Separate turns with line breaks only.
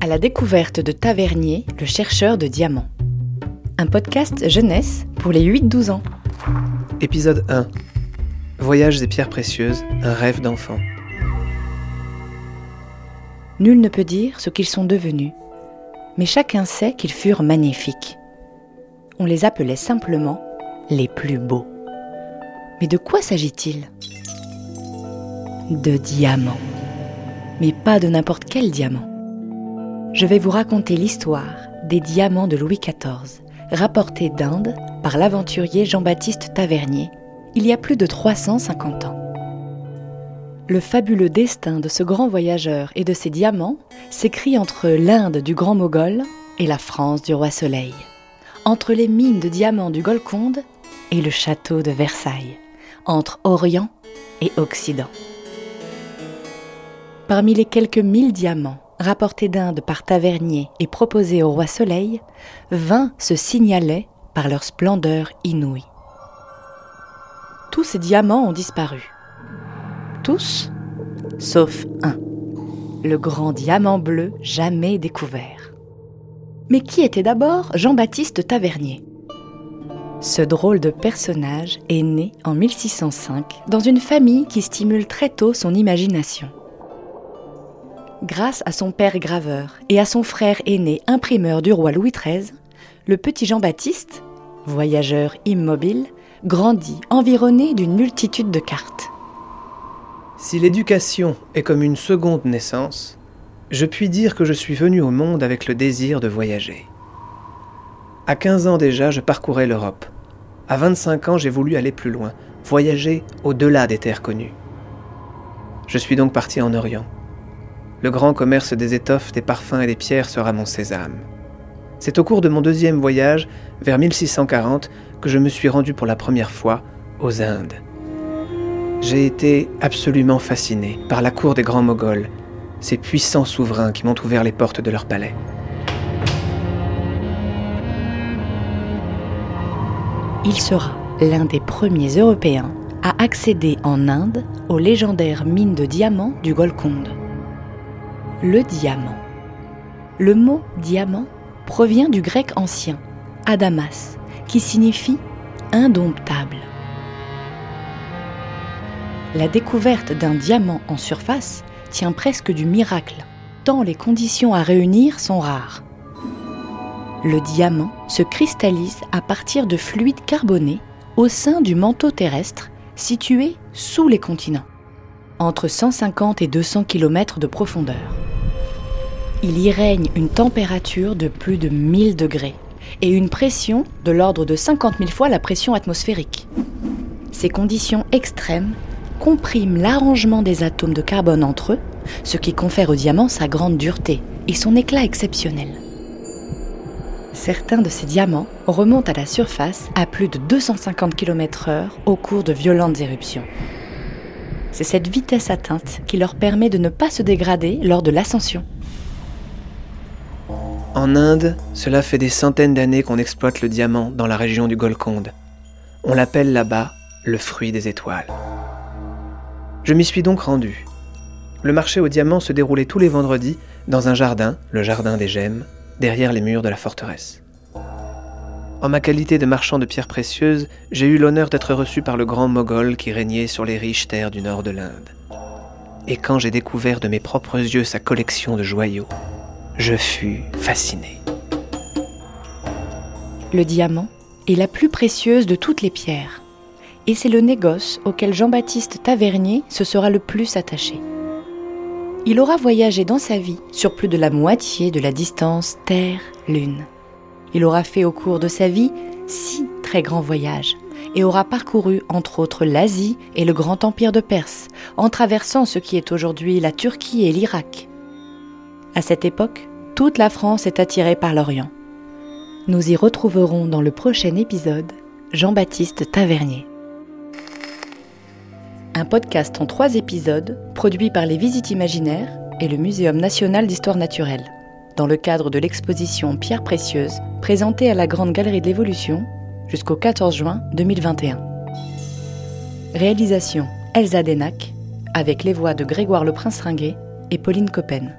à la découverte de Tavernier, le chercheur de diamants. Un podcast jeunesse pour les 8-12 ans.
Épisode 1. Voyage des pierres précieuses, un rêve d'enfant.
Nul ne peut dire ce qu'ils sont devenus, mais chacun sait qu'ils furent magnifiques. On les appelait simplement les plus beaux. Mais de quoi s'agit-il? De diamants. Mais pas de n'importe quel diamant. Je vais vous raconter l'histoire des diamants de Louis XIV, rapportés d'Inde par l'aventurier Jean-Baptiste Tavernier, il y a plus de 350 ans. Le fabuleux destin de ce grand voyageur et de ses diamants s'écrit entre l'Inde du Grand Mogol et la France du Roi Soleil, entre les mines de diamants du Golconde et le château de Versailles, entre Orient et Occident. Parmi les quelques mille diamants rapportés d'Inde par Tavernier et proposés au roi Soleil, vingt se signalaient par leur splendeur inouïe. Tous ces diamants ont disparu. Tous, sauf un, le grand diamant bleu jamais découvert. Mais qui était d'abord Jean-Baptiste Tavernier? Ce drôle de personnage est né en 1605 dans une famille qui stimule très tôt son imagination. Grâce à son père graveur et à son frère aîné imprimeur du roi Louis XIII, le petit Jean-Baptiste, voyageur immobile, grandit environné d'une multitude de cartes.
Si l'éducation est comme une seconde naissance, je puis dire que je suis venu au monde avec le désir de voyager. À 15 ans déjà, je parcourais l'Europe. À 25 ans, j'ai voulu aller plus loin, voyager au-delà des terres connues. Je suis donc parti en Orient. Le grand commerce des étoffes, des parfums et des pierres sera mon sésame. C'est au cours de mon deuxième voyage, vers 1640, que je me suis rendu pour la première fois aux Indes. J'ai été absolument fasciné par la cour des grands Moghols, ces puissants souverains qui m'ont ouvert les portes de leur palais.
il sera l'un des premiers Européens à accéder en Inde aux légendaires mines de diamants du Golconde. Le diamant. Le mot diamant provient du grec ancien, adamas, qui signifie indomptable. La découverte d'un diamant en surface tient presque du miracle, tant les conditions à réunir sont rares le diamant se cristallise à partir de fluides carbonés au sein du manteau terrestre situé sous les continents, entre 150 et 200 km de profondeur. Il y règne une température de plus de 1000 degrés et une pression de l'ordre de 50 000 fois la pression atmosphérique. Ces conditions extrêmes compriment l'arrangement des atomes de carbone entre eux, ce qui confère au diamant sa grande dureté et son éclat exceptionnel certains de ces diamants remontent à la surface à plus de 250 km/h au cours de violentes éruptions. C'est cette vitesse atteinte qui leur permet de ne pas se dégrader lors de l'ascension.
En Inde, cela fait des centaines d'années qu'on exploite le diamant dans la région du Golconde. On l'appelle là-bas le fruit des étoiles. Je m'y suis donc rendu. Le marché au diamant se déroulait tous les vendredis dans un jardin, le jardin des gemmes, derrière les murs de la forteresse. En ma qualité de marchand de pierres précieuses, j'ai eu l'honneur d'être reçu par le grand Moghol qui régnait sur les riches terres du nord de l'Inde. Et quand j'ai découvert de mes propres yeux sa collection de joyaux, je fus fasciné.
Le diamant est la plus précieuse de toutes les pierres. Et c'est le négoce auquel Jean-Baptiste Tavernier se sera le plus attaché il aura voyagé dans sa vie sur plus de la moitié de la distance Terre-Lune. Il aura fait au cours de sa vie six très grands voyages et aura parcouru entre autres l'Asie et le grand empire de Perse, en traversant ce qui est aujourd'hui la Turquie et l'Irak. À cette époque, toute la France est attirée par l'Orient. Nous y retrouverons dans le prochain épisode Jean-Baptiste Tavernier un podcast en trois épisodes produit par les Visites Imaginaires et le Muséum national d'histoire naturelle, dans le cadre de l'exposition Pierres précieuses présentée à la Grande Galerie de l'Évolution jusqu'au 14 juin 2021. Réalisation Elsa Denac, avec les voix de Grégoire Le Prince Ringuet et Pauline Coppen.